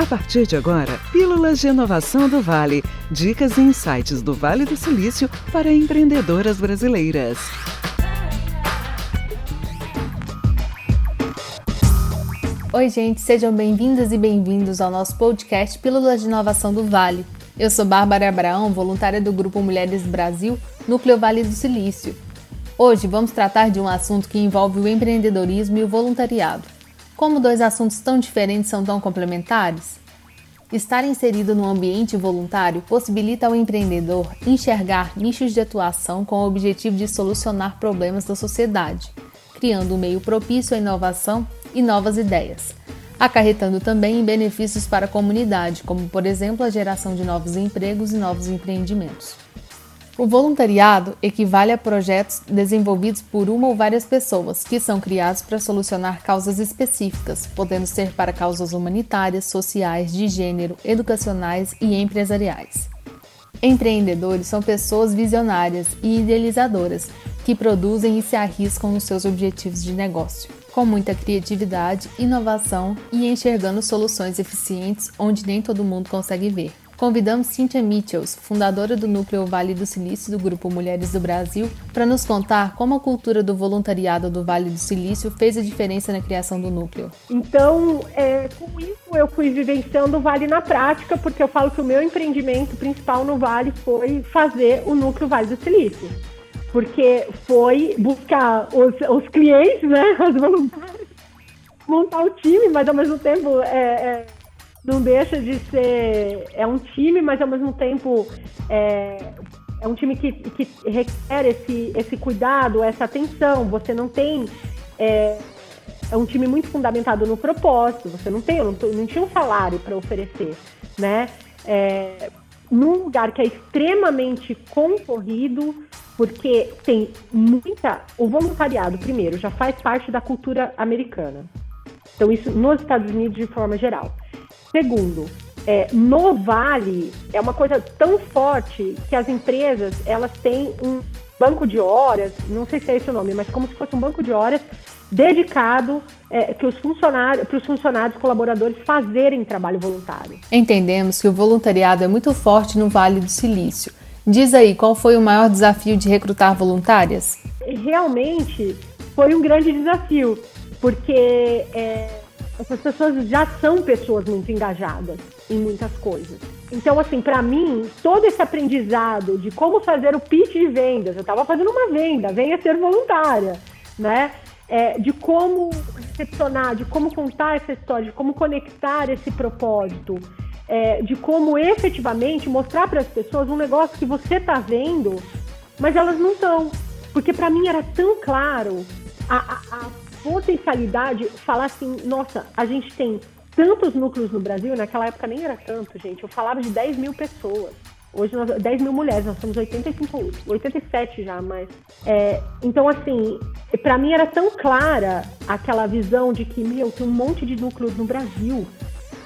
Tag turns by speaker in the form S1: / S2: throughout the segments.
S1: A partir de agora, Pílulas de Inovação do Vale. Dicas e insights do Vale do Silício para empreendedoras brasileiras.
S2: Oi, gente, sejam bem-vindas e bem-vindos ao nosso podcast Pílulas de Inovação do Vale. Eu sou Bárbara Abraão, voluntária do Grupo Mulheres Brasil, Núcleo Vale do Silício. Hoje vamos tratar de um assunto que envolve o empreendedorismo e o voluntariado. Como dois assuntos tão diferentes são tão complementares? Estar inserido no ambiente voluntário possibilita ao empreendedor enxergar nichos de atuação com o objetivo de solucionar problemas da sociedade, criando um meio propício à inovação e novas ideias, acarretando também em benefícios para a comunidade, como por exemplo a geração de novos empregos e novos empreendimentos. O voluntariado equivale a projetos desenvolvidos por uma ou várias pessoas, que são criados para solucionar causas específicas, podendo ser para causas humanitárias, sociais, de gênero, educacionais e empresariais. Empreendedores são pessoas visionárias e idealizadoras que produzem e se arriscam nos seus objetivos de negócio, com muita criatividade, inovação e enxergando soluções eficientes onde nem todo mundo consegue ver. Convidamos Cynthia Mitchells, fundadora do Núcleo Vale do Silício do Grupo Mulheres do Brasil, para nos contar como a cultura do voluntariado do Vale do Silício fez a diferença na criação do núcleo.
S3: Então, é, com isso, eu fui vivenciando o Vale na prática, porque eu falo que o meu empreendimento principal no Vale foi fazer o Núcleo Vale do Silício. Porque foi buscar os, os clientes, né, os voluntários, montar o time, mas ao mesmo tempo é, é não deixa de ser. É um time, mas ao mesmo tempo é, é um time que, que requer esse, esse cuidado, essa atenção. Você não tem. É, é um time muito fundamentado no propósito. Você não tem, não, não tinha um salário para oferecer, né? É, num lugar que é extremamente concorrido, porque tem muita. O voluntariado, primeiro, já faz parte da cultura americana. Então, isso nos Estados Unidos de forma geral. Segundo, é, no Vale é uma coisa tão forte que as empresas elas têm um banco de horas, não sei se é esse o nome, mas como se fosse um banco de horas dedicado é, que os funcionários, para os funcionários colaboradores fazerem trabalho voluntário.
S2: Entendemos que o voluntariado é muito forte no Vale do Silício. Diz aí, qual foi o maior desafio de recrutar voluntárias?
S3: Realmente foi um grande desafio, porque é, essas pessoas já são pessoas muito engajadas em muitas coisas. Então, assim, para mim, todo esse aprendizado de como fazer o pitch de vendas, eu estava fazendo uma venda, venha ser voluntária, né? É, de como recepcionar, de como contar essa história, de como conectar esse propósito, é, de como efetivamente mostrar para as pessoas um negócio que você está vendo, mas elas não estão. Porque para mim era tão claro a, a, a potencialidade, falar assim, nossa, a gente tem tantos núcleos no Brasil, naquela época nem era tanto, gente. Eu falava de 10 mil pessoas. Hoje, nós, 10 mil mulheres, nós somos 85, 87 já, mas. É, então, assim, para mim era tão clara aquela visão de que, meu, tem um monte de núcleos no Brasil.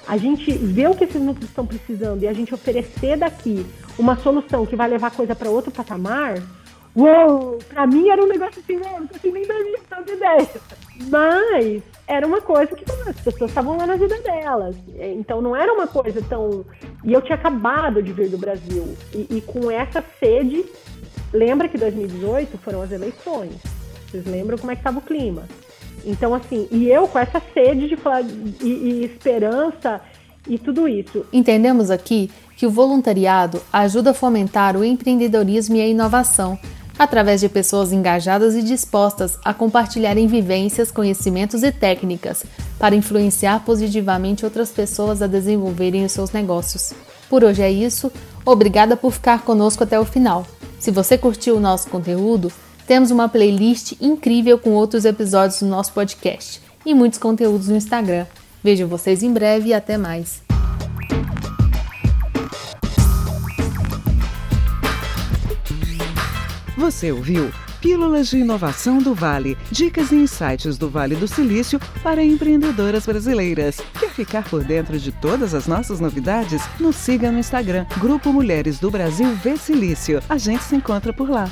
S3: A gente vê o que esses núcleos estão precisando e a gente oferecer daqui uma solução que vai levar coisa para outro patamar, uou, pra mim era um negócio assim, não, não consigo nem dormir de ideia. Mas era uma coisa que as pessoas estavam lá na vida delas. Então não era uma coisa tão. E eu tinha acabado de vir do Brasil. E, e com essa sede, lembra que 2018 foram as eleições. Vocês lembram como é que estava o clima? Então, assim, e eu com essa sede de falar, e, e esperança e tudo isso.
S2: Entendemos aqui que o voluntariado ajuda a fomentar o empreendedorismo e a inovação através de pessoas engajadas e dispostas a compartilharem vivências, conhecimentos e técnicas para influenciar positivamente outras pessoas a desenvolverem os seus negócios. Por hoje é isso, obrigada por ficar conosco até o final. Se você curtiu o nosso conteúdo, temos uma playlist incrível com outros episódios do nosso podcast e muitos conteúdos no Instagram. Vejo vocês em breve e até mais.
S1: Você ouviu Pílulas de Inovação do Vale, dicas e insights do Vale do Silício para empreendedoras brasileiras. Quer ficar por dentro de todas as nossas novidades? Nos siga no Instagram, Grupo Mulheres do Brasil V Silício. A gente se encontra por lá.